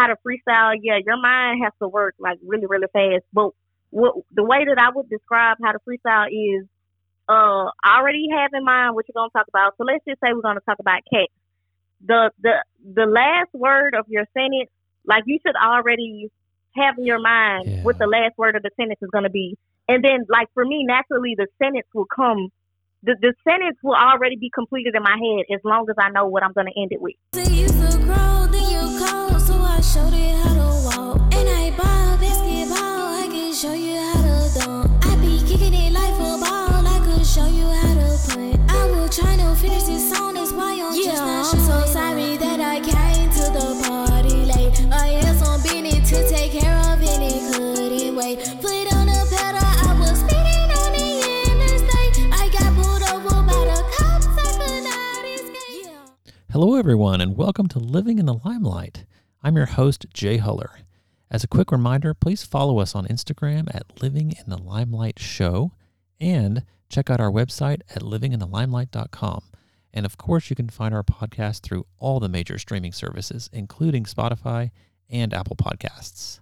how to freestyle, yeah, your mind has to work like really, really fast. But what the way that I would describe how to freestyle is uh I already have in mind what you're gonna talk about. So let's just say we're gonna talk about cats. The the the last word of your sentence, like you should already have in your mind Yeah. what the last word of the sentence is gonna be. And then like for me, naturally the sentence will come the, the sentence will already be completed in my head as long as I know what I'm gonna end it with. See you so grow, then you cold, so I showed you how to walk. And I ball basketball, I can show you how to dunk. I be kicking it like football, I could show you how to punt. I will try to finish this song, that's why I'm just not I'm so sorry that I came to the party late. I had some business to take care of and it couldn't wait. Foot on the pedal, I was speeding on the interstate. I got pulled over by the cops, I could not escape. Yeah. Hello, everyone, and welcome to Living in the Limelight. I'm your host, Jay Huller. As a quick reminder, please follow us on Instagram at Living in the Limelight Show and check out our website at livinginthelimelight.com. And of course, you can find our podcast through all the major streaming services, including Spotify and Apple Podcasts.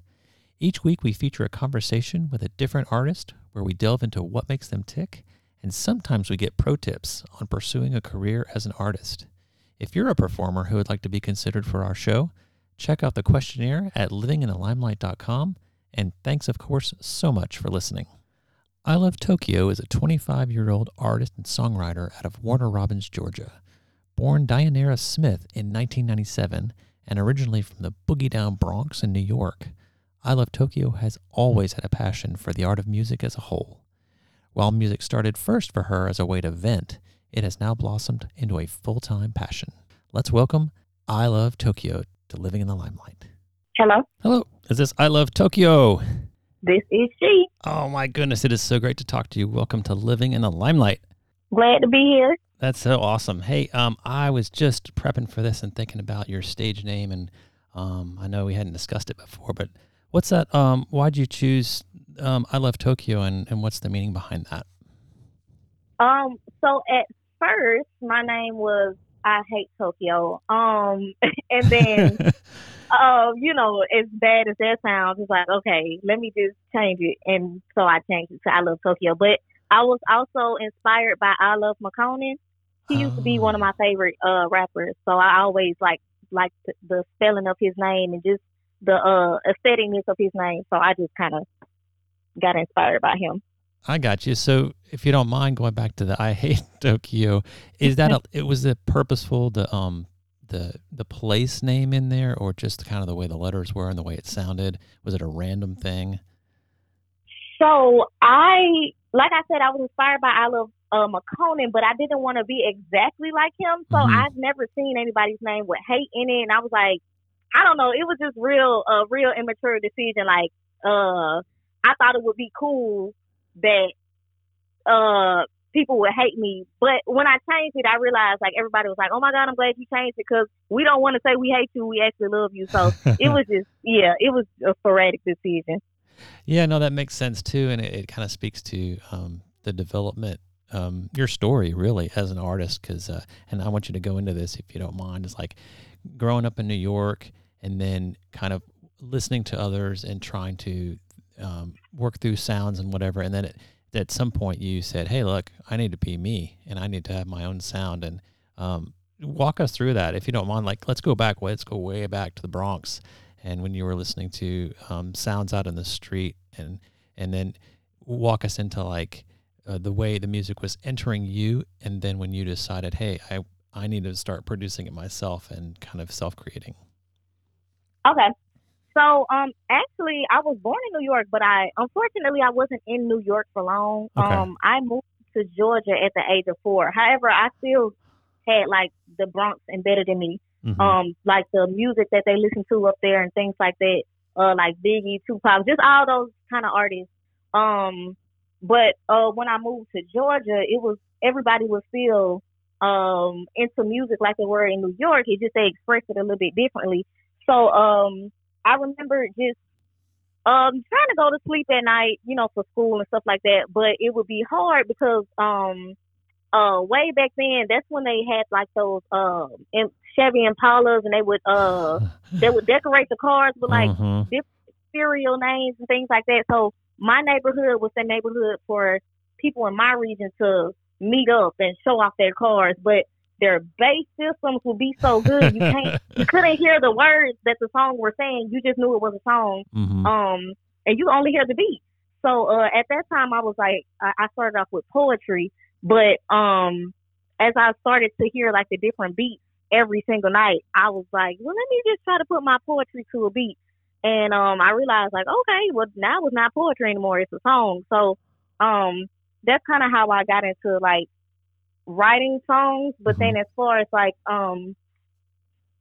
Each week, we feature a conversation with a different artist where we delve into what makes them tick, and sometimes we get pro tips on pursuing a career as an artist. If you're a performer who would like to be considered for our show, check out the questionnaire at livinginthelimelight.com. And thanks, of course, so much for listening. I Love Tokyo is a 25 year old artist and songwriter out of Warner Robins, Georgia. Born Dianerra Smith in 1997 and originally from the Boogie Down Bronx in New York, I Love Tokyo has always had a passion for the art of music as a whole. While music started first for her as a way to vent, it has now blossomed into a full time passion. Let's welcome I Love Tokyo to Living in the Limelight. Hello, Hello, is this I Love Tokyo? this is she. Oh my goodness, it is so great to talk to you. Welcome to Living in the Limelight. Glad to be here. That's so awesome. Hey, um, I was just prepping for this and thinking about your stage name, and um, I know we hadn't discussed it before, but what's that? Um, why'd you choose um, I Love Tokyo, and, and what's the meaning behind that? Um, so at first my name was I hate Tokyo. Um, and then um, you know, as bad as that sounds, it's like okay, let me just change it, and so I changed it to I love Tokyo. But I was also inspired by I love Makonnen. He used to be one of my favorite uh rappers, so I always like like the, the spelling of his name and just the uh aestheticness of his name. So I just kind of got inspired by him. I got you. So, if you don't mind going back to the I hate Tokyo, is that a, it was it purposeful the um the the place name in there, or just kind of the way the letters were and the way it sounded? Was it a random thing? So I, like I said, I was inspired by I love uh, Makonnen, but I didn't want to be exactly like him. So Mhm. I've never seen anybody's name with hate in it, and I was like, I don't know. It was just real, a real immature decision. Like, uh, I thought it would be cool that uh people would hate me, but when I changed it, I realized like everybody was like, "Oh my god, I'm glad you changed it," because we don't want to say we hate you, we actually love you. So it was just, yeah, it was a sporadic decision. Yeah, no, that makes sense too, and it, it kind of speaks to um, the development, um, your story really as an artist. Because, uh, and I want you to go into this if you don't mind. Is like growing up in New York and then kind of listening to others and trying to um, work through sounds and whatever, and then it, at some point you said, "Hey, look, I need to be me, and I need to have my own sound." And um, walk us through that if you don't mind. Like, let's go back. Let's go way back to the Bronx and when you were listening to um, sounds out in the street and and then walk us into like uh, the way the music was entering you and then when you decided hey i i need to start producing it myself and kind of self-creating Okay. So, um, actually, I was born in New York, but I unfortunately I wasn't in New York for long. Okay. Um, I moved to Georgia at the age of four. However, I still had like the Bronx embedded in me. Mhm. Um, like the music that they listen to up there and things like that. Uh, like Biggie, Tupac, just all those kind of artists. Um, but uh, when I moved to Georgia, it was everybody was still um into music like they were in New York. It just they expressed it a little bit differently. So um I remember just um trying to go to sleep at night, you know, for school and stuff like that. But it would be hard because um uh way back then, that's when they had like those um in Chevy Impalas, and they would uh they would decorate the cars with like Mhm. cereal names and things like that. So my neighborhood was the neighborhood for people in my region to meet up and show off their cars, but their bass systems would be so good you can't you couldn't hear the words that the song were saying. You just knew it was a song. Mhm. Um and you only hear the beat. So uh at that time I was like I, I started off with poetry, but um as I started to hear like the different beats every single night, I was like, Well let me just try to put my poetry to a beat. And um I realized like, okay, well now it's not poetry anymore, it's a song. So um that's kinda how I got into like writing songs. But then as far as like um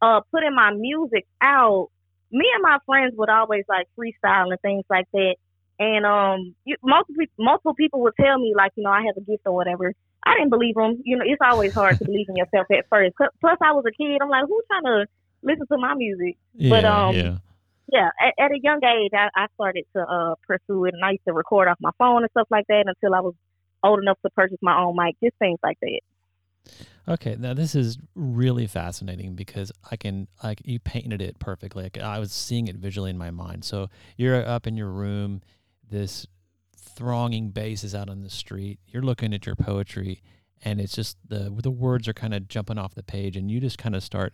uh putting my music out, me and my friends would always like freestyle and things like that. And um, you, multiple multiple people would tell me like, you know, I have a gift or whatever. I didn't believe them. You know, it's always hard to believe in yourself at first. Plus, plus I was a kid. I'm like, who's trying to listen to my music? yeah, but, um, yeah. Yeah, at, at a young age, I, I started to uh pursue it, and I used to record off my phone and stuff like that until I was old enough to purchase my own mic, just things like that. Okay, now this is really fascinating because I can like you painted it perfectly. Like, I was seeing it visually in my mind. So you're up in your room, this thronging bass is out on the street. You're looking at your poetry, and it's just the the words are kind of jumping off the page, and you just kind of start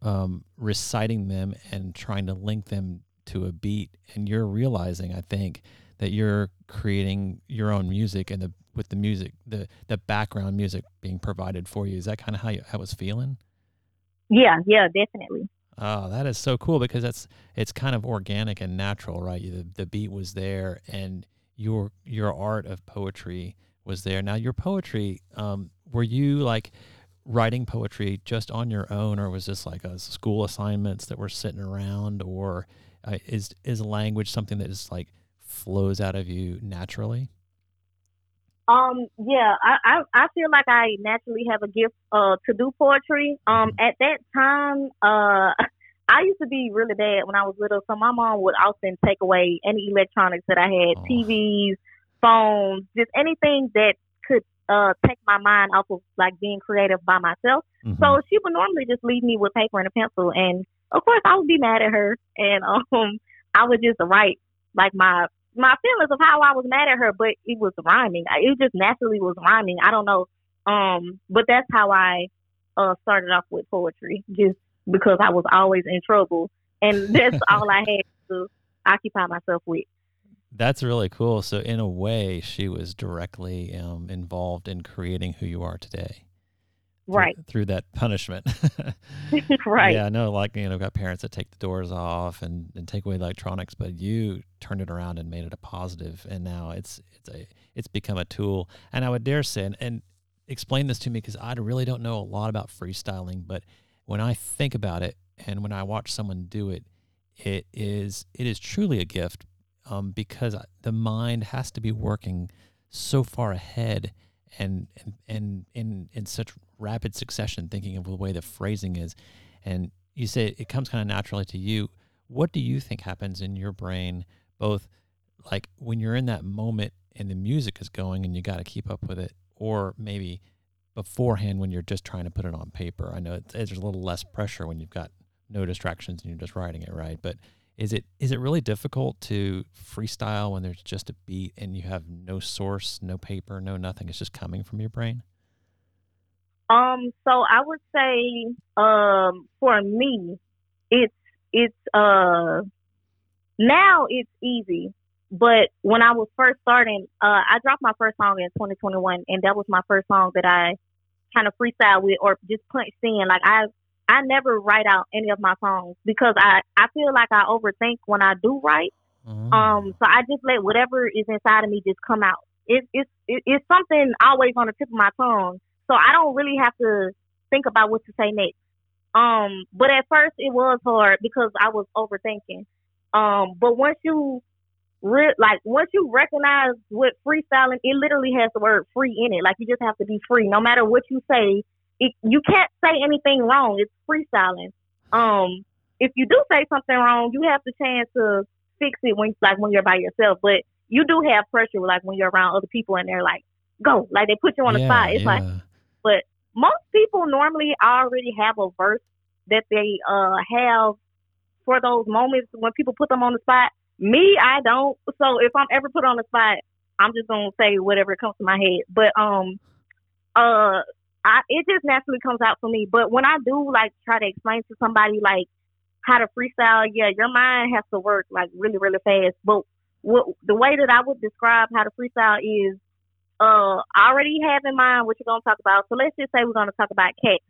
um, reciting them and trying to link them to a beat. And you're realizing, I think, that you're creating your own music and the with the music, the the background music being provided for you. Is that kind of how you how it was feeling? Yeah, yeah, definitely. Oh, that is so cool because that's it's kind of organic and natural, right? The, the beat was there, and your your art of poetry was there. Now, your poetry, um, were you like writing poetry just on your own, or was this like a school assignments that were sitting around, or uh, is is language something that is like flows out of you naturally? Um, yeah, I, I I feel like I naturally have a gift uh to do poetry. Um, at that time, uh, I used to be really bad when I was little, so my mom would often take away any electronics that I had, Oh. TVs, phones, just anything that could uh take my mind off of like being creative by myself. Mhm. So she would normally just leave me with paper and a pencil, and of course I would be mad at her, and um, I would just write like my my feelings of how I was mad at her, but it was rhyming. It just naturally was rhyming. I don't know, um, but that's how I uh started off with poetry, just because I was always in trouble, and that's all I had to occupy myself with. That's really cool. So, in a way, she was directly um, involved in creating who you are today. Through- Right, Through, that punishment. right. Yeah, I know. Like, you know, got parents that take the doors off and, and take away electronics, but you turned it around and made it a positive, and now it's it's a it's become a tool. And I would dare say, and, and explain this to me because I really don't know a lot about freestyling, but when I think about it and when I watch someone do it, it is it is truly a gift um, because the mind has to be working so far ahead and and and in in such rapid succession, thinking of the way the phrasing is. And you say it comes kind of naturally to you. What do you think happens in your brain, both like when you're in that moment and the music is going and you got to keep up with it, or maybe beforehand when you're just trying to put it on paper? I know it's, there's a little less pressure when you've got no distractions and you're just writing it, right? But is it is it really difficult to freestyle when there's just a beat and you have no source, no paper, no nothing? It's just coming from your brain. Um, so I would say, um, for me, it's it's uh now it's easy. But when I was first starting, uh, I dropped my first song in 2021, and that was my first song that I kind of freestyle with or just punched in. Like I, I never write out any of my songs because I, I feel like I overthink when I do write. Mm. Um, so I just let whatever is inside of me just come out. It, it's it, it's something always on the tip of my tongue, so I don't really have to think about what to say next. Um, but at first it was hard because I was overthinking. Um, but once you re- like once you recognize what freestyling, it literally has the word free in it. Like you just have to be free, no matter what you say. It, you can't say anything wrong. It's freestyling. Um, if you do say something wrong, you have the chance to fix it when like when you're by yourself. But you do have pressure like when you're around other people and they're like, go, like they put you on the spot. It's yeah. like but most people normally already have a verse that they uh have for those moments when people put them on the spot. Me, I don't. So if I'm ever put on the spot, I'm just gonna say whatever comes to my head. But um, uh, I it just naturally comes out for me. But when I do like try to explain to somebody like how to freestyle, yeah, your mind has to work like really really fast. But what the way that I would describe how to freestyle is uh already have in mind what you're gonna talk about. So let's just say we're gonna talk about cats.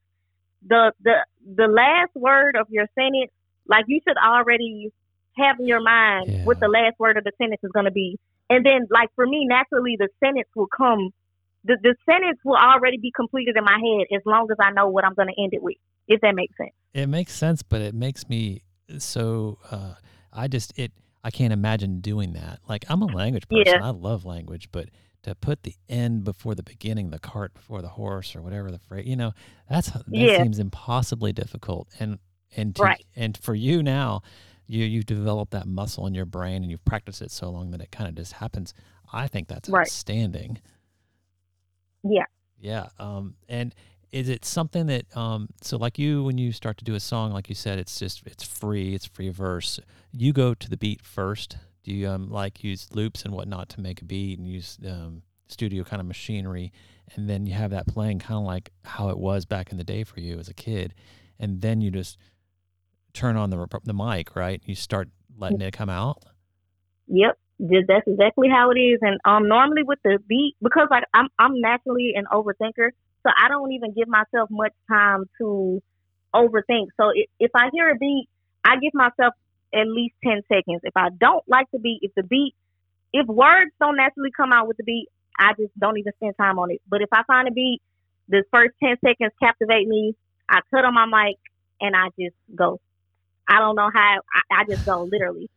The the the last word of your sentence, like you should already have in your mind Yeah. what the last word of the sentence is gonna be. And then like for me, naturally the sentence will come the, the sentence will already be completed in my head as long as I know what I'm gonna end it with. If that makes sense. It makes sense, but it makes me so. Uh, I just it. I can't imagine doing that. Like I'm a language person. Yeah. I love language, but to put the end before the beginning, the cart before the horse, or whatever the phrase, you know, that's that Yeah. seems impossibly difficult. And and to, Right. and for you now, you you've developed that muscle in your brain, and you've practiced it so long that it kind of just happens. I think that's Right. outstanding. Yeah. Yeah. Um, and is it something that um, so like you when you start to do a song, like you said, it's just it's free, it's free verse. You go to the beat first. Do you um like use loops and whatnot to make a beat and use um, studio kind of machinery, and then you have that playing kind of like how it was back in the day for you as a kid, and then you just turn on the the mic, right? You start letting it come out. Yep, that's exactly how it is. And um, normally with the beat, because like I'm I'm naturally an overthinker, so I don't even give myself much time to overthink. So if, if I hear a beat, I give myself at least ten seconds. If I don't like the beat, if the beat, if words don't naturally come out with the beat, I just don't even spend time on it. But if I find a beat, the first ten seconds captivate me. I cut on my mic and I just go. I don't know how. I, I just go literally.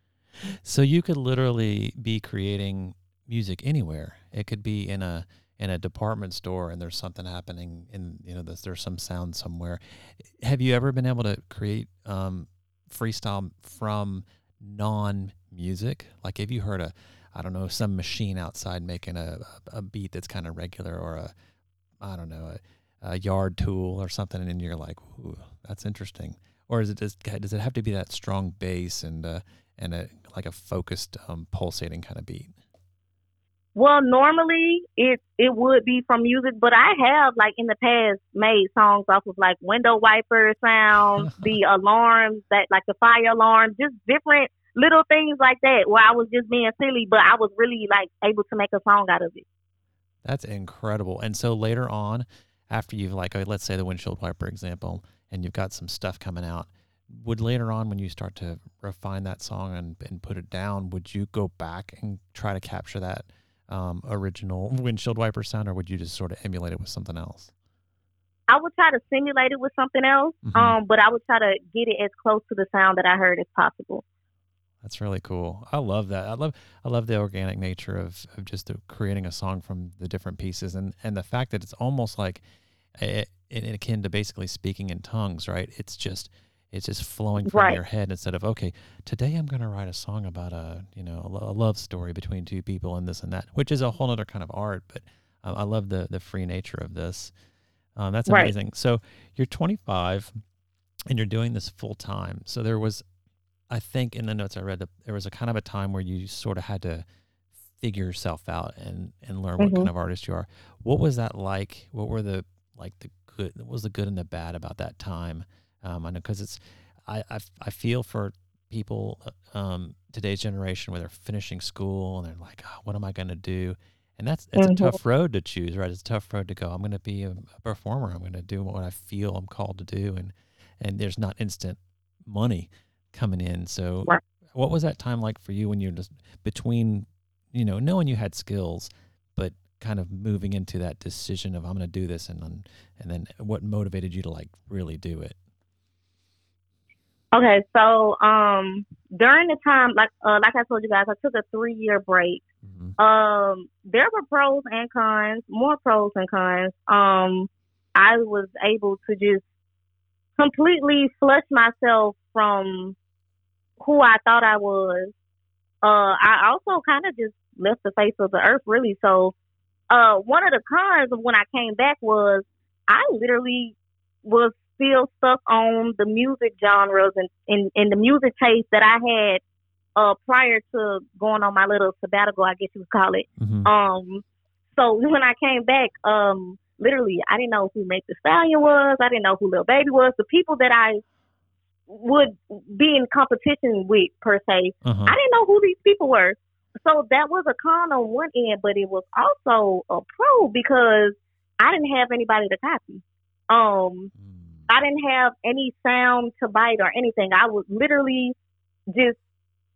So you could literally be creating music anywhere. It could be in a in a department store and there's something happening in you know there's, there's some sound somewhere. Have you ever been able to create um, freestyle from non music? Like have you heard a I don't know some machine outside making a a beat that's kind of regular or a I don't know a, a yard tool or something and you're like Ooh, that's interesting. Or is it just does it have to be that strong bass and uh, and a like a focused um, pulsating kind of beat. Well, normally it it would be from music, but I have like in the past made songs off of like window wiper sounds, the alarms that like the fire alarm, just different little things like that where I was just being silly, but I was really like able to make a song out of it. That's incredible. And so later on, after you've like uh, let's say the windshield wiper example, and you've got some stuff coming out, would later on when you start to refine that song and, and put it down, would you go back and try to capture that um, original windshield wiper sound, or would you just sort of emulate it with something else? I would try to simulate it with something else, Mhm. um, but I would try to get it as close to the sound that I heard as possible. That's really cool. I love that. I love I love the organic nature of, of just the, creating a song from the different pieces and and the fact that it's almost like it, a- akin to basically speaking in tongues, right? It's just it's just flowing from Right. your head instead of okay, today I'm going to write a song about a you know a, a love story between two people and this and that, which is a whole other kind of art. But uh, I love the the free nature of this. Um, that's Right. amazing. So you're 25 and you're doing this full time. So there was I think in the notes I read that there was a kind of a time where you sort of had to figure yourself out and and learn what Mhm. kind of artist you are. What was that like? What were the like the good? What was the good and the bad about that time? Um, I know because it's I, I I feel for people uh, um, today's generation where they're finishing school and they're like, oh, what am I going to do? And that's it's Mhm. a tough road to choose, right? It's a tough road to go. I'm going to be a, a performer. I'm going to do what I feel I'm called to do, and and there's not instant money coming in. So, Right. what was that time like for you when you're just between, you know, knowing you had skills, but kind of moving into that decision of I'm going to do this, and then and then what motivated you to like really do it? Okay, so um during the time like uh, like I told you guys, I took a three year break. hmm Um, there were pros and cons, more pros and cons. Um, I was able to just completely flush myself from who I thought I was. Uh, I also kind of just left the face of the earth, really. So, uh, one of the cons of when I came back was I literally was still stuck on the music genres and in, in the music taste that I had uh prior to going on my little sabbatical, I guess you would call it. Mhm. Um, so when I came back, um, literally, I didn't know who Megan Thee Stallion was. I didn't know who Lil Baby was. The people that I would be in competition with, per se, Uh-huh. I didn't know who these people were. So that was a con on one end, but it was also a pro because I didn't have anybody to copy. Um, Mm. I didn't have any sound to bite or anything. I was literally just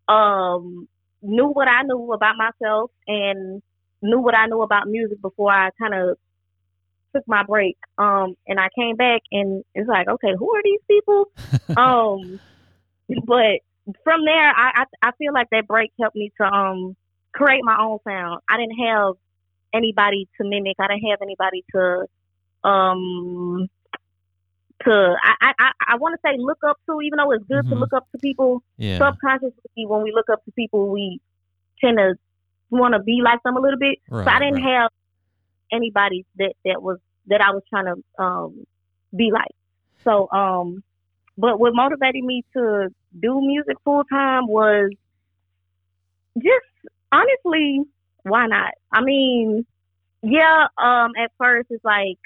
um knew what I knew about myself and knew what I knew about music before I kind of took my break. Um and I came back and it's like, okay, who are these people? um but from there I, I I feel like that break helped me to um create my own sound. I didn't have anybody to mimic. I didn't have anybody to um to I I I, want to say look up to, even though it's good to Mhm. look up to people. yeah. Subconsciously, when we look up to people, we tend to want to be like them a little bit. Right, so I didn't right. have anybody that that was that I was trying to um be like. So um, but what motivated me to do music full time was just honestly, why not? I mean, yeah, um, at first it's like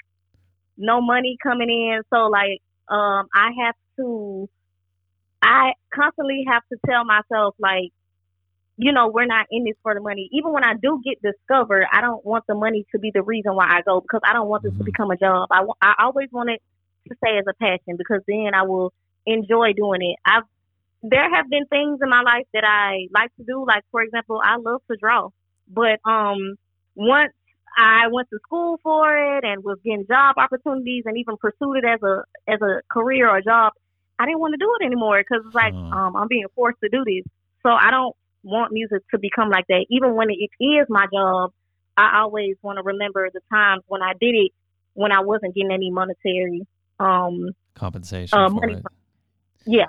no money coming in, so like um, I have to, I constantly have to tell myself like, you know, we're not in this for the money. Even when I do get discovered, I don't want the money to be the reason why I go because I don't want this to Mhm. become a job. I, I always want it to stay as a passion because then I will enjoy doing it. I've there have been things in my life that I like to do. Like for example, I love to draw, but um, once I went to school for it and was getting job opportunities and even pursued it as a as a career or a job, I didn't want to do it anymore because it's like Uh. um, I'm being forced to do this. So I don't want music to become like that. Even when it is my job, I always want to remember the times when I did it when I wasn't getting any monetary um compensation uh, for money yeah.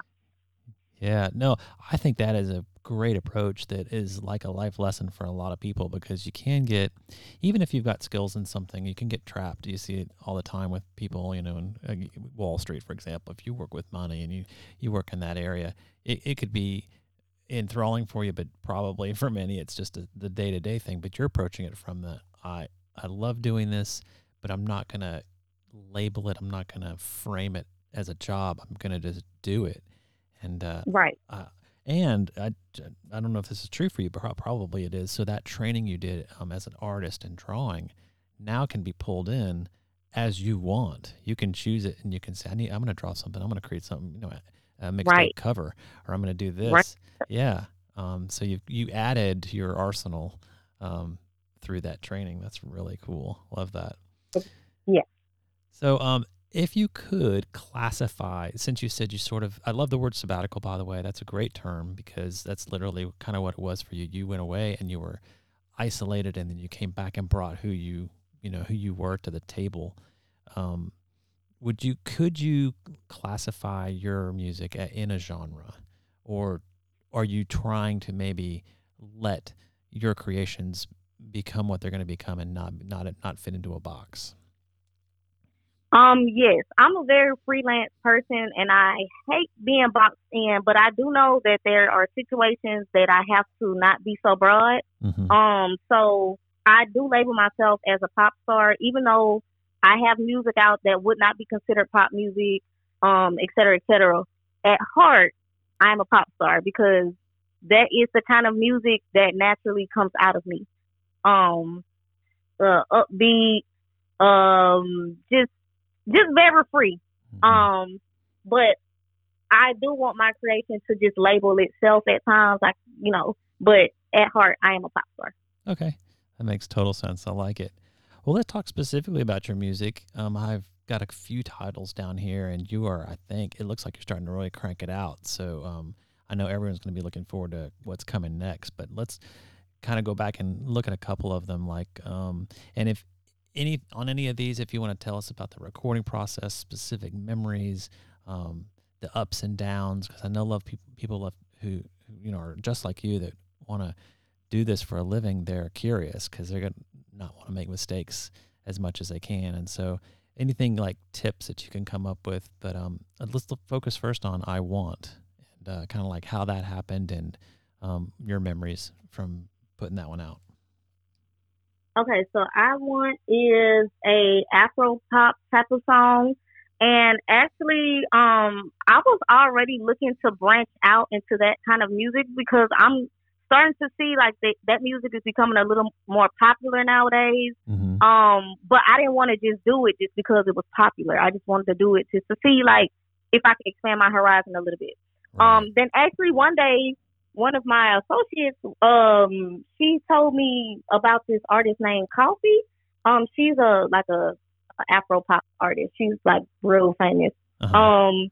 Yeah, no, I think that is a great approach that is like a life lesson for a lot of people because you can get, even if you've got skills in something, you can get trapped. You see it all the time with people, you know, in uh, Wall Street, for example. If you work with money and you, you work in that area, it, it could be enthralling for you, but probably for many, it's just a, the day to day thing. But you're approaching it from the, I, I love doing this, but I'm not going to label it, I'm not going to frame it as a job. I'm going to just do it. And, uh, Right. uh, and I, I don't know if this is true for you, but probably it is. So that training you did um, as an artist and drawing now can be pulled in as you want. You can choose it, and you can say, "I need. I'm going to draw something. I'm going to create something. You know, a, a mixtape Right. cover, or I'm going to do this." Right. Yeah. Um, so you you added your arsenal um, through that training. That's really cool. Love that. Yeah. So um, if you could classify, since you said you sort of, I love the word sabbatical, by the way. That's a great term because that's literally kind of what it was for you. You went away and you were isolated, and then you came back and brought who you, you know, who you were to the table. Um, would you, could you classify your music in a genre, or are you trying to maybe let your creations become what they're going to become and not not not fit into a box? Um, yes, I'm a very freelance person and I hate being boxed in, but I do know that there are situations that I have to not be so broad. Mm-hmm. Um, so I do label myself as a pop star, even though I have music out that would not be considered pop music, um, et cetera, et cetera. At heart, I'm a pop star because that is the kind of music that naturally comes out of me. Um, uh, upbeat, um, just just very free. Mm-hmm. Um, but I do want my creation to just label itself at times, like you know. But at heart, I am a pop star. Okay, that makes total sense. I like it. Well, let's talk specifically about your music. Um, I've got a few titles down here, and you are, I think, it looks like you're starting to really crank it out. So um, I know everyone's going to be looking forward to what's coming next. But let's kind of go back and look at a couple of them. Like, um, and if any on any of these, if you want to tell us about the recording process, specific memories, um, the ups and downs, because I know love people people love who, who you know are just like you that want to do this for a living. They're curious because they're gonna not want to make mistakes as much as they can. And so, anything like tips that you can come up with. But um, let's focus first on I Want and uh, kind of like how that happened and um, your memories from putting that one out. Okay, so I Want is a Afro pop type of song. And actually, um, I was already looking to branch out into that kind of music because I'm starting to see like that that music is becoming a little more popular nowadays. Mm-hmm. Um, but I didn't want to just do it just because it was popular. I just wanted to do it just to see like if I could expand my horizon a little bit. Um, then actually one day, one of my associates, um, she told me about this artist named Koffee. Um, she's a like a, a Afro pop artist. She's like real famous. uh-huh. Um,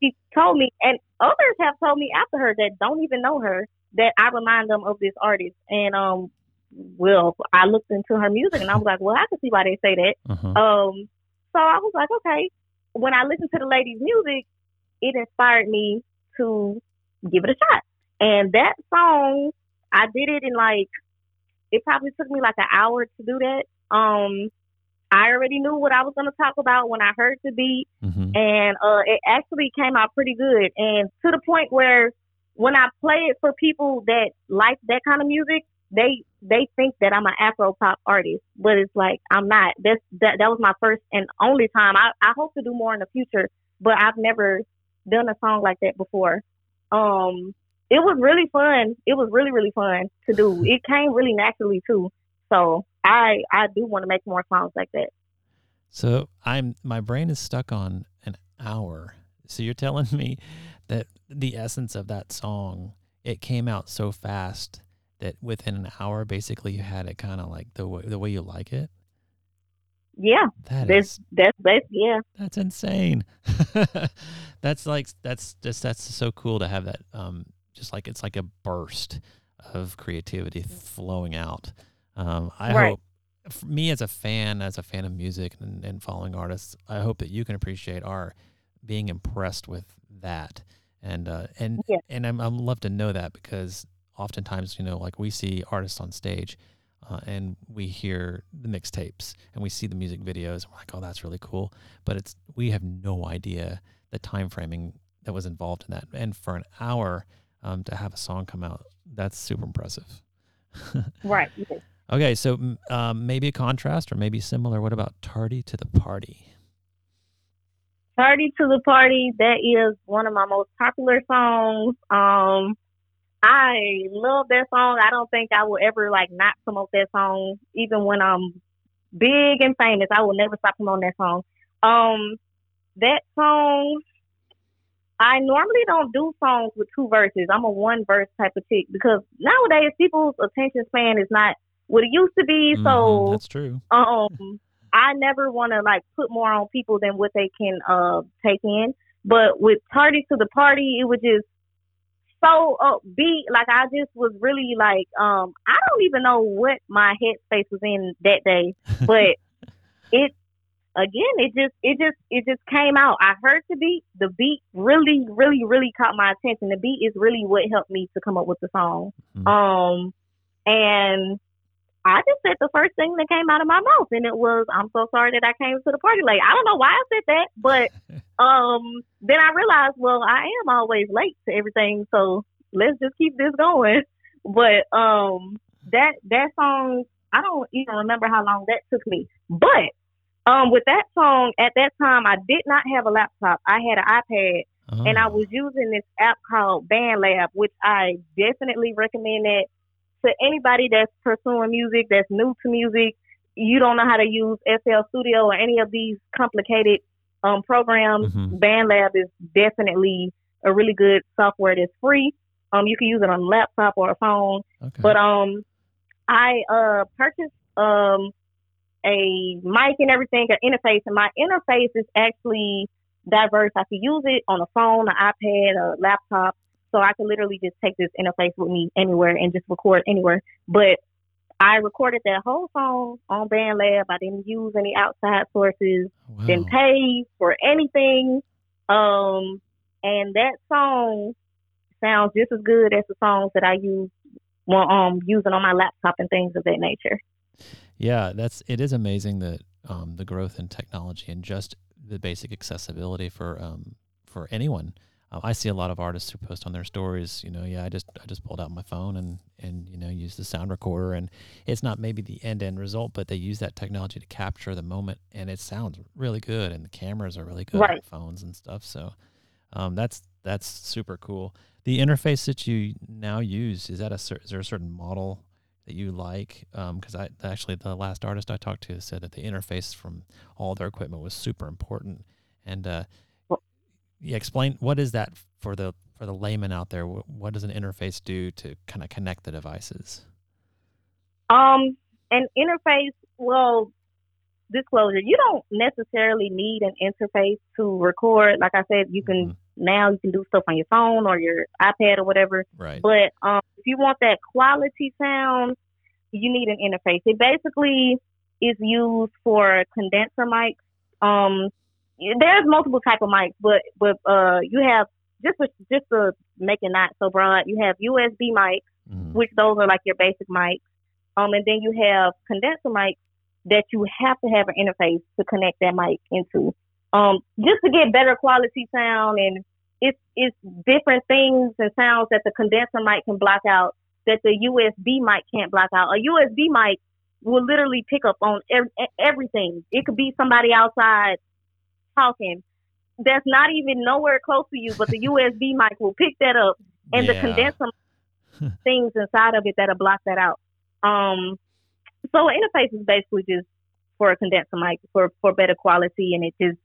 she told me, and others have told me after her that don't even know her that I remind them of this artist. And um, well, I looked into her music and I was like, well, I can see why they say that. uh-huh. Um, so I was like, okay. When I listened to the lady's music, it inspired me to give it a shot. And that song, I did it in like, it probably took me like an hour to do that. Um, I already knew what I was going to talk about when I heard the beat hmm and uh, it actually came out pretty good. And to the point where when I play it for people that like that kind of music, they they think that I'm an Afro pop artist, but it's like I'm not. That's that that was my first and only time. I I hope to do more in the future, but I've never done a song like that before. Um, it was really fun. It was really really fun to do. It came really naturally too. So I I do want to make more songs like that. So I'm my brain is stuck on an hour. So you're telling me that the essence of that song it came out so fast that within an hour basically you had it kind of like the way, the way you like it. Yeah, That that's is that's that's yeah. that's insane. that's like that's just that's so cool to have that um just like it's like a burst of creativity flowing out. Um I Right. hope for me as a fan, as a fan of music and, and following artists, I hope that you can appreciate our being impressed with that. And uh and Yeah. and I'm I'm love to know that because oftentimes, you know, like we see artists on stage uh, and we hear the mixtapes and we see the music videos and we're like, oh, that's really cool. But it's we have no idea the time framing that was involved in that. And for an hour um, to have a song come out, that's super impressive. Right. yes. Okay, so um, maybe a contrast or maybe similar. What about "Tardy to the Party"? Party to the Party, that is one of my most popular songs. Um I love that song. I don't think I will ever like not promote that song even when I'm big and famous. I will never stop promoting that song. Um that song I normally don't do songs with two verses. I'm a one verse type of chick because nowadays people's attention span is not what it used to be. Mhm, So that's true. um I never want to like put more on people than what they can uh take in. But with Tardy to the Party, it was just so upbeat. Like I just was really like um I don't even know what my headspace was in that day, but it again it just it just it just came out. I heard the beat. The beat really really really caught my attention. The beat is really what helped me to come up with the song. Mhm. Um and I just said the first thing that came out of my mouth, and it was, "I'm so sorry that I came to the party late." I don't know why I said that, but um, then I realized, well, I am always late to everything, so let's just keep this going. But um, that that song, I don't even remember how long that took me. But um, with that song, at that time, I did not have a laptop. I had an iPad, and I Oh, was using this app called BandLab, which I definitely recommend it to anybody that's pursuing music, that's new to music. You don't know how to use FL Studio or any of these complicated um, programs. Mhm. BandLab is definitely a really good software that's free. Um, you can use it on a laptop or a phone. okay. But um, I uh purchased um a mic and everything, an interface, and my interface is actually diverse. I can use it on a phone, an iPad, a laptop, so I can literally just take this interface with me anywhere and just record anywhere. But I recorded that whole song on BandLab. I didn't use any outside sources wow. didn't pay for anything. Um, and that song sounds just as good as the songs that I use well, um using on my laptop and things of that nature. Yeah, that's it is amazing that um, the growth in technology and just the basic accessibility for um, for anyone. Uh, I see a lot of artists who post on their stories, you know, yeah, I just I just pulled out my phone and and you know use the sound recorder, and it's not maybe the end end result, but they use that technology to capture the moment, and it sounds really good, and the cameras are really good Right. phones and stuff. So um, that's that's super cool. The interface that you now use is that a is there a certain model that you like? Because I actually the last artist I talked to said that the interface from all their equipment was super important. And uh, Well- yeah, explain what is that for the for the layman out there? What, what does an interface do to kind of connect the devices? Um, an interface, well, disclosure, you don't necessarily need an interface to record. Like I said, you can Mhm. Now you can do stuff on your phone or your iPad or whatever. Right. But um, if you want that quality sound, you need an interface. It basically is used for condenser mics. Um, there's multiple type of mics, but but uh, you have just to, just to make it not so broad, you have USB mics Mhm. which those are like your basic mics. Um, and then you have condenser mics that you have to have an interface to connect that mic into. Um, just to get better quality sound and it's it's different things and sounds that the condenser mic can block out that the USB mic can't block out. A USB mic will literally pick up on ev- everything. It could be somebody outside talking that's not even nowhere close to you, but the USB mic will pick that up and the Yeah. condenser things inside of it that'll block that out. Um, so an interface is basically just for a condenser mic for for better quality, and it just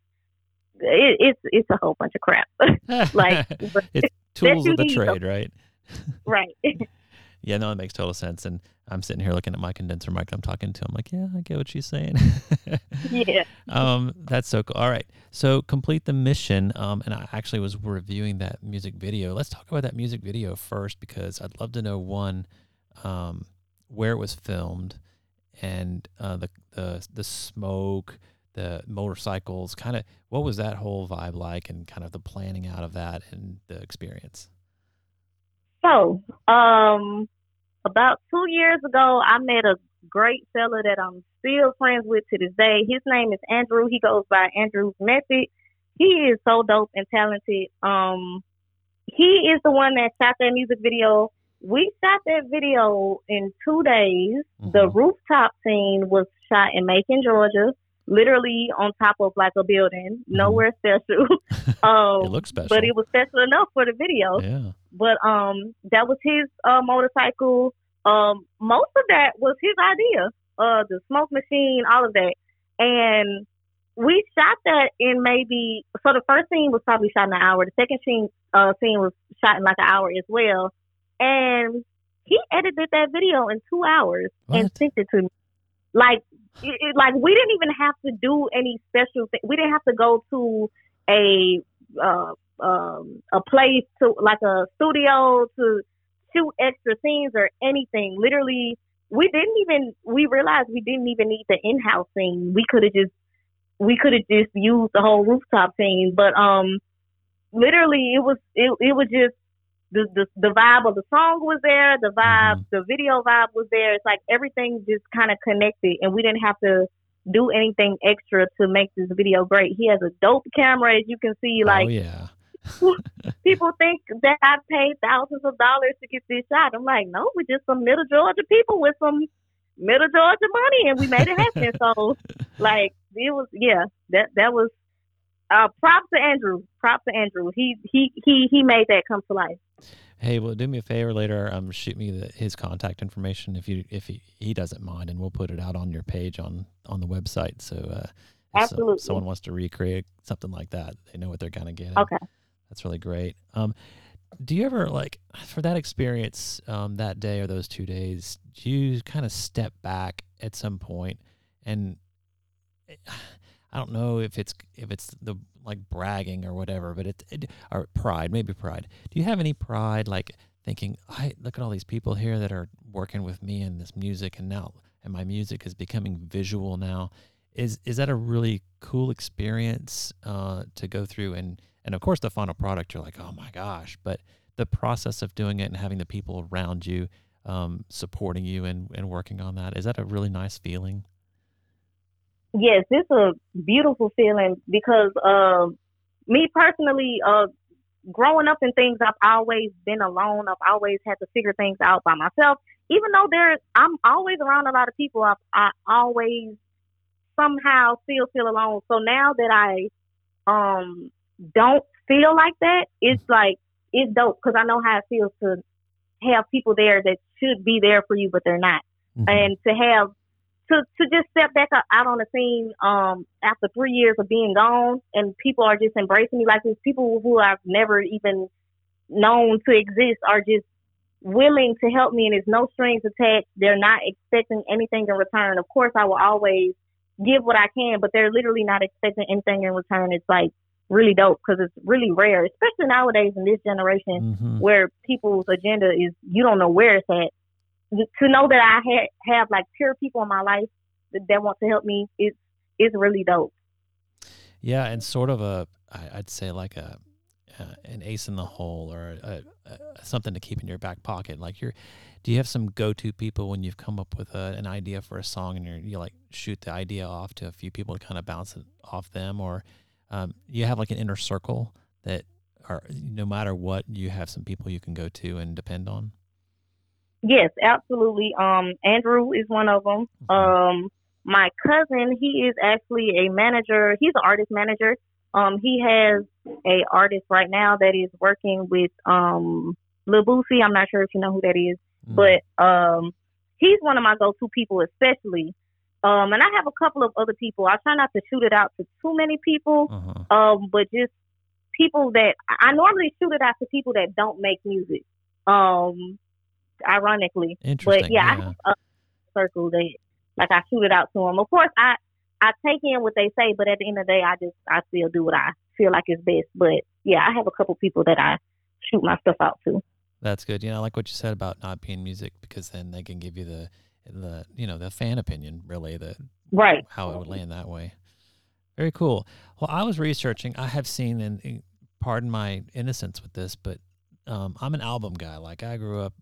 it, it's it's a whole bunch of crap, like it's tools of the trade, right? right? Yeah, no, it makes total sense. And I'm sitting here looking at my condenser mic I'm talking to. I'm like, yeah, I get what she's saying. yeah. um, that's so cool. All right. So complete the mission. Um, and I actually was reviewing that music video. Let's talk about that music video first because I'd love to know one, um, where it was filmed and uh, the, the the smoke, the motorcycles, kind of what was that whole vibe like and kind of the planning out of that and the experience. So, um, about two years ago, I met a great fella that I'm still friends with to this day. His name is Andrew. He goes by Andrew's Method. He is so dope and talented. Um, he is the one that shot that music video. We shot that video in two days. The Mhm. rooftop scene was shot in Macon, Georgia, literally on top of like a building, nowhere special. um, it looks special. but it was special enough for the video. Yeah. but um that was his uh motorcycle. Um most of that was his idea uh the smoke machine all of that. And we shot that in maybe so the first scene was probably shot in an hour. The second scene uh scene was shot in like an hour as well. And he edited that video in two hours and sent it to me. Like it, it, like we didn't even have to do any special thing we didn't have to go to a uh um, a place to like a studio to shoot extra scenes or anything. Literally, we didn't even we realized we didn't even need the in-house scene. We could have just we could have just used the whole rooftop scene, but um, literally it was it it was just the the the vibe of the song was there, the vibe, mm-hmm. the video vibe was there. It's like everything just kind of connected, and we didn't have to do anything extra to make this video great. He has a dope camera, as you can see. Like oh yeah. people think that I paid thousands of dollars to get this shot. I'm like, no, we're just some middle Georgia people with some middle Georgia money, and we made it happen. so, like, it was, yeah, that that was. Uh, props to Andrew. Props to Andrew. He he he he made that come to life. Hey, well, do me a favor later. Um, shoot me the, his contact information if you if he, he doesn't mind, and we'll put it out on your page on on the website. So, uh, if so- Absolutely. someone wants to recreate something like that, they know what they're gonna get. Okay. that's really great. Um, do you ever like for that experience um, that day or those two days? Do you kind of step back at some point and I don't know if it's if it's the like bragging or whatever, but it, it or pride, maybe pride. Do you have any pride, like thinking, I look at all these people here that are working with me in this music, and now and my music is becoming visual now. Is is that a really cool experience uh, to go through? And and of course, the final product, you're like, oh my gosh! But the process of doing it and having the people around you um, supporting you and, and working on that is that a really nice feeling? Yes, it's a beautiful feeling because um, me personally, uh, growing up in things, I've always been alone. I've always had to figure things out by myself. Even though there, I'm always around a lot of people. I, I always somehow still feel alone. So now that I um don't feel like that, it's like it's dope because I know how it feels to have people there that should be there for you, but they're not, Mhm. and to have to to just step back out- on the scene um after three years of being gone, and people are just embracing me like these people who I've never even known to exist are just willing to help me and there's no strings attached. They're not expecting anything in return. Of course, I will always give what I can, but they're literally not expecting anything in return. It's like really dope because it's really rare, especially nowadays in this generation Mhm. where people's agenda is you don't know where it's at. To know that I ha- have like pure people in my life that, that want to help me is is really dope. Yeah, and sort of a I'd say like a, uh, an ace in the hole or a, a, something to keep in your back pocket. Like you're, do you have some go-to people when you've come up with a, an idea for a song and you're, you like shoot the idea off to a few people to kind of bounce it off them, or um, you have like an inner circle that are no matter what you have some people you can go to and depend on. Yes, absolutely. Um, Andrew is one of them. Mhm. Um, my cousin, he is actually a manager. He's an artist manager. Um, he has a artist right now that is working with um Lil Boosie. I'm not sure if you know who that is, Mm. but um, he's one of my go-to people, especially. Um, and I have a couple of other people. I try not to shoot it out to too many people. uh-huh. Um, but just people that I normally shoot it out to people that don't make music. Um, ironically, interesting. but yeah, I have a circle that like I shoot it out to them. Of course, I I take in what they say, but at the end of the day, I just I still do what I feel like is best. But yeah, I have a couple people that I shoot my stuff out to. That's good. You know, I like what you said about not being music because then they can give you the the you know the fan opinion really the Right. how it would land that way. Very cool. Well, I was researching. I have seen, and, pardon my innocence with this, but um, I'm an album guy. Like I grew up,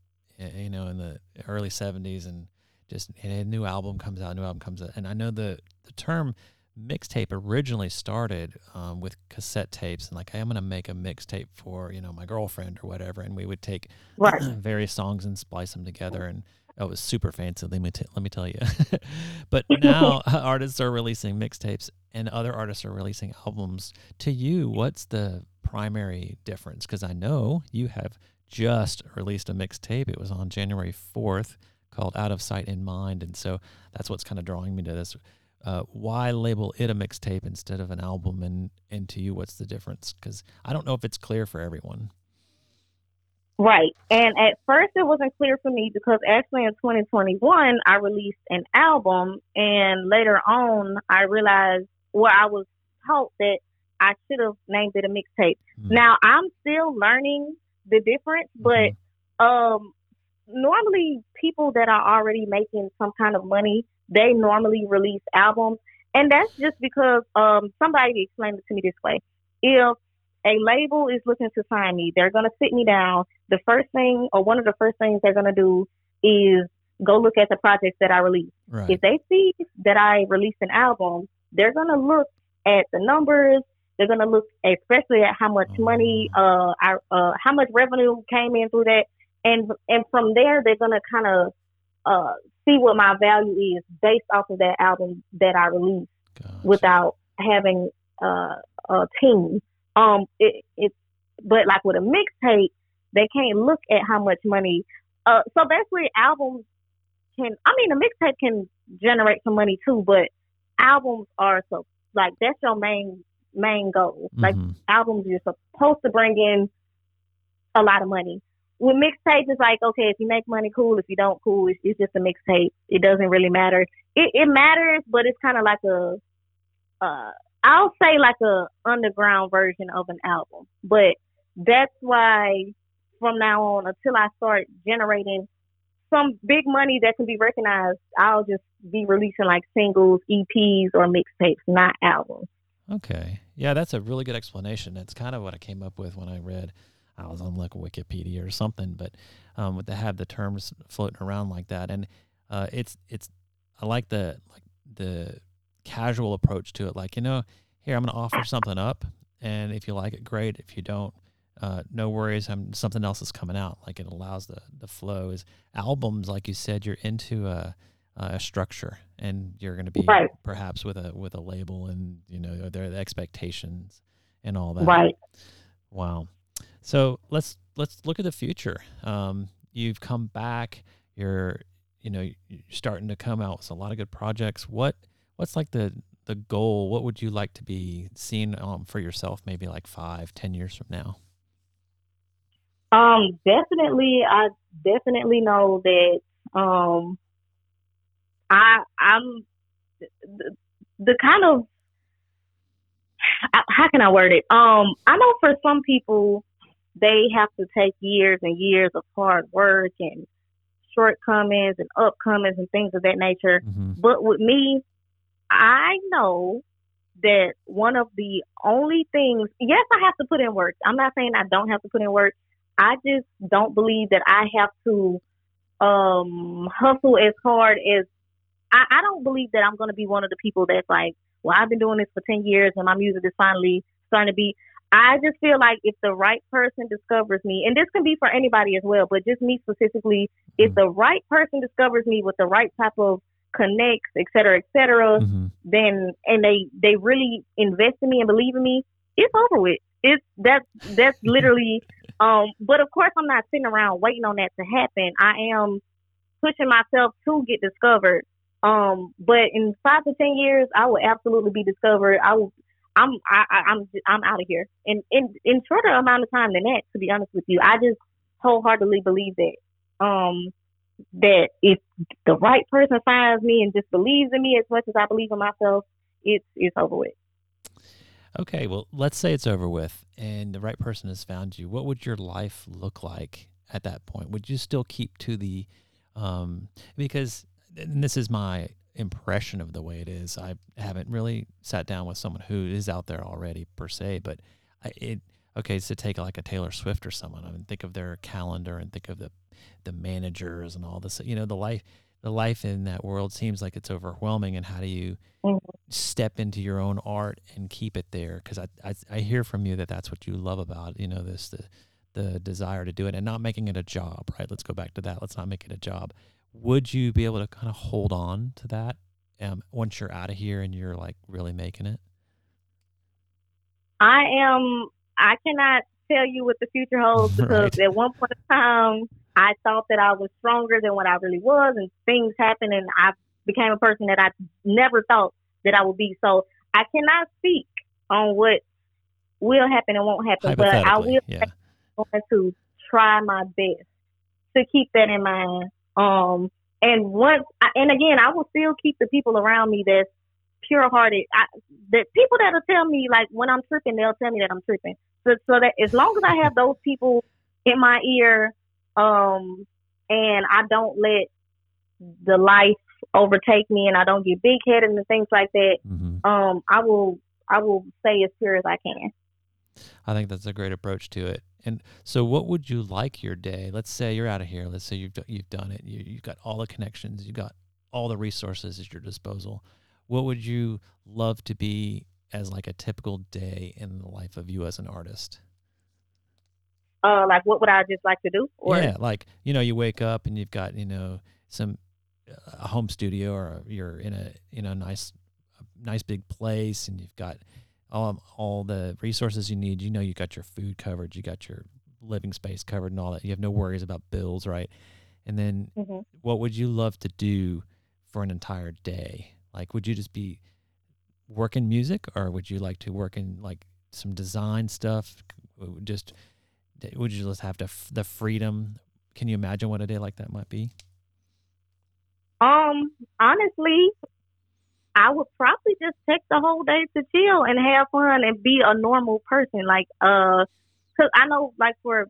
you know, in the early '70s, and just and a new album comes out, a new album comes out, and I know the the term mixtape originally started um, with cassette tapes, and like hey, I'm gonna make a mixtape for you know my girlfriend or whatever, and we would take Right. various songs and splice them together. And it was super fancy let me t- let me tell you. But now artists are releasing mixtapes and other artists are releasing albums. To you what's the primary difference? Because i know you have just released a mixtape it was on january 4th called out of sight in mind and so that's what's kind of drawing me to this uh, why label it a mixtape instead of an album and and to you what's the difference because i don't know if it's clear for everyone Right. And at first it wasn't clear for me because actually in 2021 I released an album and later on I realized where I was taught that I should have named it a mixtape. Mm. Now I'm still learning the difference, but um normally people that are already making some kind of money, they normally release albums. And that's just because um somebody explained it to me this way. If a label is looking to sign me, they're gonna sit me down. The first thing or one of the first things they're gonna do is go look at the projects that I release. right If they see that I released an album, they're gonna look at the numbers. They're gonna look especially at how much money, uh, I, uh, how much revenue came in through that, and and from there they're gonna kind of uh see what my value is based off of that album that I released Gotcha. without having uh, a team. Um, it, it, but like with a mixtape, they can't look at how much money. Uh, so basically, albums can. I mean, a mixtape can generate some money too, but albums are so like that's your main main goal. Like Mhm. albums, you're supposed to bring in a lot of money. With mixtapes, it's like okay, if you make money, cool. If you don't, cool. It's, it's just a mixtape. It doesn't really matter. It, it matters, but it's kind of like a, uh, I'll say like a underground version of an album. But that's why from now on, until I start generating some big money that can be recognized, I'll just be releasing like singles, EPs, or mixtapes, not albums. Okay. Yeah, that's a really good explanation. That's kind of what I came up with when I read. I was on like Wikipedia or something, but um, to have the terms floating around like that, and uh, it's it's I like the like the casual approach to it. Like, you know, here I'm going to offer something up, and if you like it, great. If you don't, uh, no worries. I'm something else is coming out. Like it allows the the flow. Is albums like you said? You're into a a structure, and you're going to be Right. perhaps with a with a label, and you know there are the expectations and all that. Right. Wow. So let's let's look at the future. Um, you've come back. You're you know you're starting to come out with a lot of good projects. What what's like the the goal? What would you like to be seen um, for yourself? Maybe like five, ten years from now. Um, definitely, I definitely know that um, I I'm the, the kind of how can I word it? Um, I know for some people they have to take years and years of hard work and shortcomings and upcomings and things of that nature. Mm-hmm. But with me, I know that one of the only things, yes, I have to put in work. I'm not saying I don't have to put in work. I just don't believe that I have to um, hustle as hard as I, I don't believe that I'm going to be one of the people that's like, well, I've been doing this for 10 years and my music is finally starting to be. I just feel like if the right person discovers me, and this can be for anybody as well, but just me specifically, if Mhm. the right person discovers me with the right type of connects, et cetera, et cetera, Mm-hmm. then and they they really invest in me and believe in me, it's over with. It's that's that's literally. Um, but of course, I'm not sitting around waiting on that to happen. I am pushing myself to get discovered. Um, but in five to ten years, I will absolutely be discovered. I will. I'm I, I'm I'm out of here. In in in shorter amount of time than that, to be honest with you, I just wholeheartedly believe that. Um, that if the right person finds me and just believes in me as much as I believe in myself, it's it's over with. Okay, well, let's say it's over with and the right person has found you. What would your life look like at that point? Would you still keep to the, um, because, and this is my impression of the way it is. I haven't really sat down with someone who is out there already per se, but I, it, okay, so take like a Taylor Swift or someone. I mean, think of their calendar and think of the, the managers and all this, you know, the life, the life in that world seems like it's overwhelming. And how do you, Mhm. step into your own art and keep it there because I, I I hear from you that that's what you love about you know this the the desire to do it and not making it a job right let's go back to that let's not make it a job would you be able to kind of hold on to that um, once you're out of here and you're like really making it I am. I cannot tell you what the future holds because Right. at one point in time, I thought that I was stronger than what I really was, and things happened, and I became a person that I never thought that I would be. So I cannot speak on what will happen and won't happen, but I will yeah to try my best to keep that in mind. Um, and once, I, and again, I will still keep the people around me that's pure hearted. The people that'll tell me like when I'm tripping, they'll tell me that I'm tripping. So, so that as long as I have those people in my ear, um, and I don't let the life overtake me, and I don't get big headed and things like that, mm-hmm. um, I will, I will stay as pure as I can. I think that's a great approach to it. And so, what would you like your day? Let's say you're out of here. Let's say you've do- you've done it. You you've got all the connections. You've got all the resources at your disposal. What would you love to be as like a typical day in the life of you as an artist? Uh, like what would I just like to do? Or yeah, like you know, you wake up and you've got you know some a home studio or you're in a you know nice nice big place and you've got all all the resources you need. You know, you got your food covered, you got your living space covered, and all that. You have no worries about bills, right? And then, Mhm. what would you love to do for an entire day? Like, would you just be working music, or would you like to work in like some design stuff? Just would you just have to f- the freedom? Can you imagine what a day like that might be? Um, honestly, I would probably just take the whole day to chill and have fun and be a normal person. Like, uh, cause I know, like for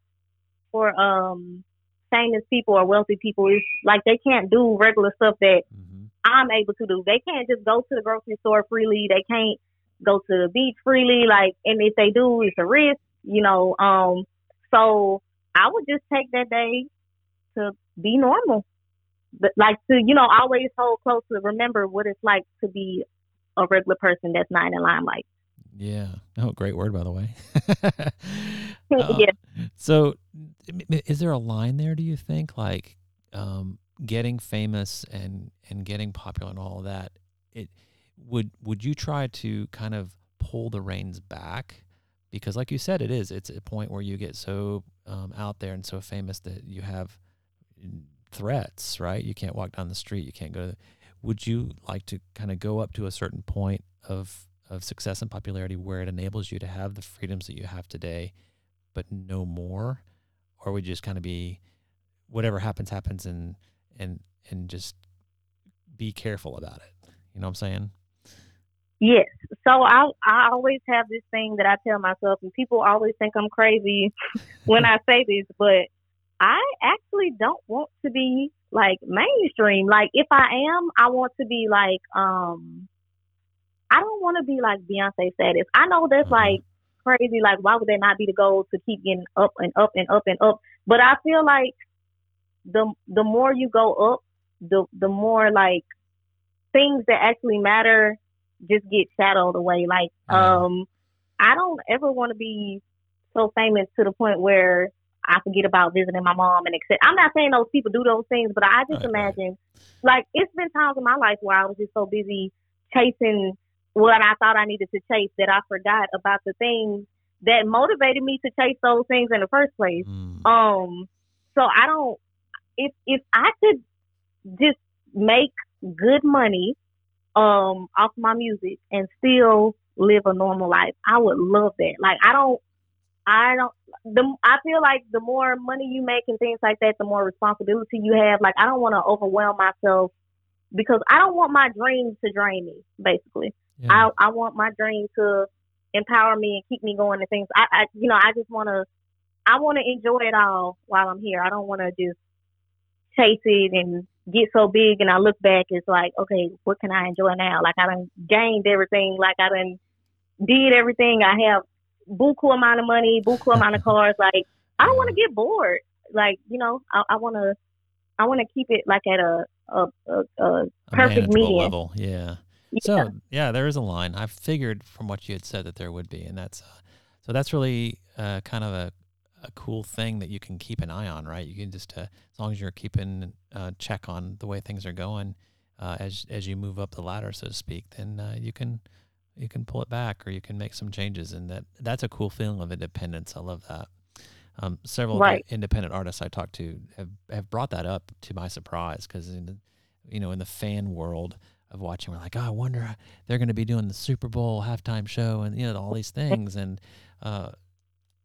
for um famous people or wealthy people, it's like they can't do regular stuff that Mm-hmm. I'm able to do. They can't just go to the grocery store freely. They can't go to the beach freely. Like, and if they do, it's a risk, you know. Um, so I would just take that day to be normal, but like to you know always hold close to remember what it's like to be a regular person that's not in the limelight. Yeah. Oh, great word, by the way. Uh, yeah. So, is there a line there? Do you think like um, getting famous and and getting popular and all of that? It would would you try to kind of pull the reins back? Because, like you said, it is. It's a point where you get so um, out there and so famous that you have threats. Right? You can't walk down the street. You can't go. To the, would you like to kind of go up to a certain point of of success and popularity where it enables you to have the freedoms that you have today, but no more, or would you just kind of be whatever happens happens and and and just be careful about it. You know what I'm saying? Yes. So I I always have this thing that I tell myself, and people always think I'm crazy when I say this, but I actually don't want to be like mainstream. Like if I am, I want to be like um I don't want to be like Beyonce status. I know that's Mhm. like crazy. Like why would that not be the goal to keep getting up and up and up and up? But I feel like the the more you go up, the the more like things that actually matter just get shadowed away. Like Yeah. um I don't ever want to be so famous to the point where I forget about visiting my mom and accept. I'm not saying those people do those things, but I just right. imagine, like, it's been times in my life where I was just so busy chasing what I thought I needed to chase that I forgot about the things that motivated me to chase those things in the first place. Mm. Um, so I don't. If if I could just make good money, um, off my music and still live a normal life, I would love that. Like I don't, I don't. The I feel like the more money you make and things like that, the more responsibility you have. Like I don't want to overwhelm myself because I don't want my dreams to drain me. Basically, Yeah. I I want my dream to empower me and keep me going and things. I, I you know I just want to I want to enjoy it all while I'm here. I don't want to just chase it and get so big and I look back it's like okay what can I enjoy now? Like I done gained everything. Like I done did everything. I have buku amount of money, buku amount of cars. Like I don't want to get bored. Like you know I, I want to I want to keep it like at a a, a, a a perfect manageable medium. level. Yeah. Yeah. So yeah, there is a line. I figured from what you had said that there would be, and that's uh, so that's really uh, kind of a, a cool thing that you can keep an eye on, right? You can just uh, as long as you're keeping uh, check on the way things are going uh, as as you move up the ladder, so to speak, then uh, you can you can pull it back or you can make some changes, and that that's a cool feeling of independence. I love that. Um, several Right. independent artists I talked to have, have brought that up to my surprise because in the, you know in the fan world of watching, we're like, oh, I wonder they're going to be doing the Super Bowl halftime show and you know all these things, and uh,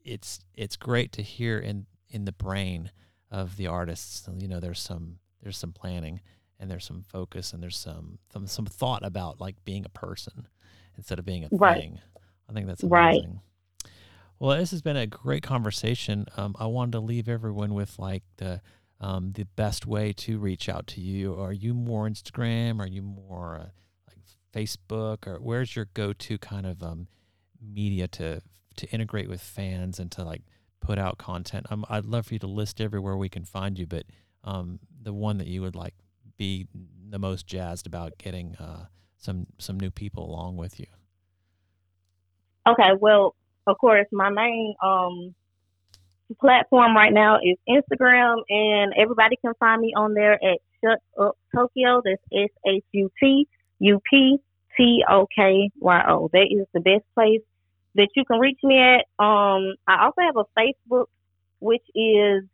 it's it's great to hear in in the brain of the artists. You know, there's some there's some planning and there's some focus and there's some some, some thought about like being a person instead of being a Right. thing. I think that's amazing. Right. Well, this has been a great conversation. Um, I wanted to leave everyone with like the um, the best way to reach out to you. Are you more Instagram? Are you more uh, like Facebook? Or where's your go to kind of um, media to to integrate with fans and to like put out content? Um, I'd love for you to list everywhere we can find you, but um, the one that you would like be the most jazzed about getting uh, some some new people along with you. Okay, well, of course, my main um platform right now is Instagram, and everybody can find me on there at Shut Up Tokyo. That's S H U T U P T O K Y O. That is the best place that you can reach me at. Um, I also have a Facebook, which is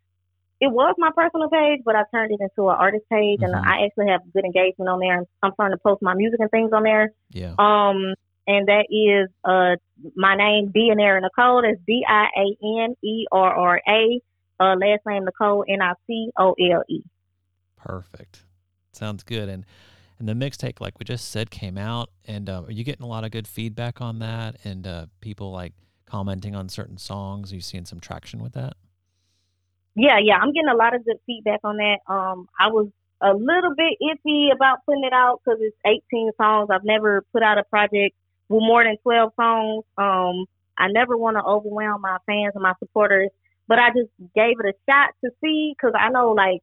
it was my personal page, but I turned it into an artist page, and Mhm. I actually have good engagement on there. I'm starting to post my music and things on there. Yeah. Um, and that is uh my name Dianerra Nicole. That's D I A N E R R A. Uh, last name Nicole N I C O L E. Perfect. Sounds good. And and the mixtape, like we just said, came out. And uh, are you getting a lot of good feedback on that? And uh, people like commenting on certain songs? Are you seeing some traction with that? Yeah, yeah, I'm getting a lot of good feedback on that. Um, I was a little bit iffy about putting it out because it's 18 songs. I've never put out a project with more than 12 songs. Um, I never want to overwhelm my fans and my supporters, but I just gave it a shot to see because I know like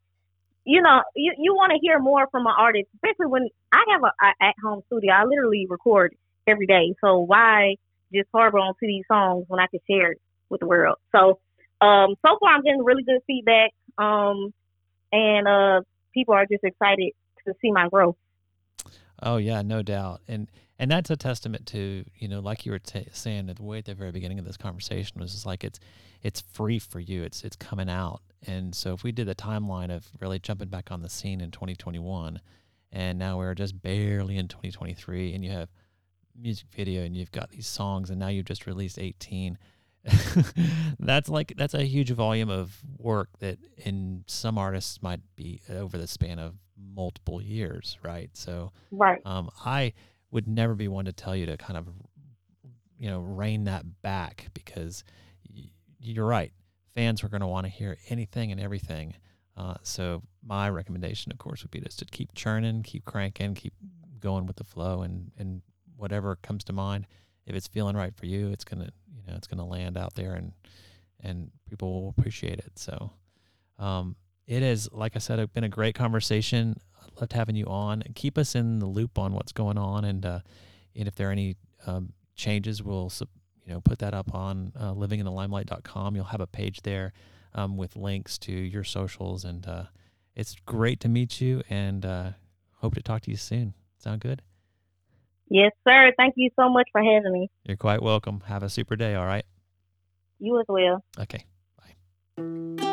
you know, you you want to hear more from an artist, especially when I have a, a at home studio. I literally record every day. So why just harbor onto these songs when I can share it with the world? So um, so far I'm getting really good feedback. Um, and uh, people are just excited to see my growth. Oh yeah, no doubt, and and that's a testament to you know, like you were t- saying at the way at the very beginning of this conversation was just like it's it's free for you. It's it's coming out, and so if we did the timeline of really jumping back on the scene in 2021, and now we're just barely in 2023, and you have music video and you've got these songs, and now you've just released 18. that's like that's a huge volume of work that in some artists might be over the span of multiple years, right? So, right. Um, I would never be one to tell you to kind of, you know, rein that back because y- you're right. Fans are going to want to hear anything and everything. Uh, so my recommendation, of course, would be just to keep churning, keep cranking, keep going with the flow, and and whatever comes to mind. If it's feeling right for you, it's gonna you know it's gonna land out there, and and people will appreciate it. So. Um, it has, like I said, it's been a great conversation. I loved having you on. Keep us in the loop on what's going on, and uh, and if there are any um, changes, we'll you know put that up on uh, livinginthelimelight.com. You'll have a page there um, with links to your socials, and uh, it's great to meet you. And uh, hope to talk to you soon. Sound good? Yes, sir. Thank you so much for having me. You're quite welcome. Have a super day. All right. You as well. Okay. Bye.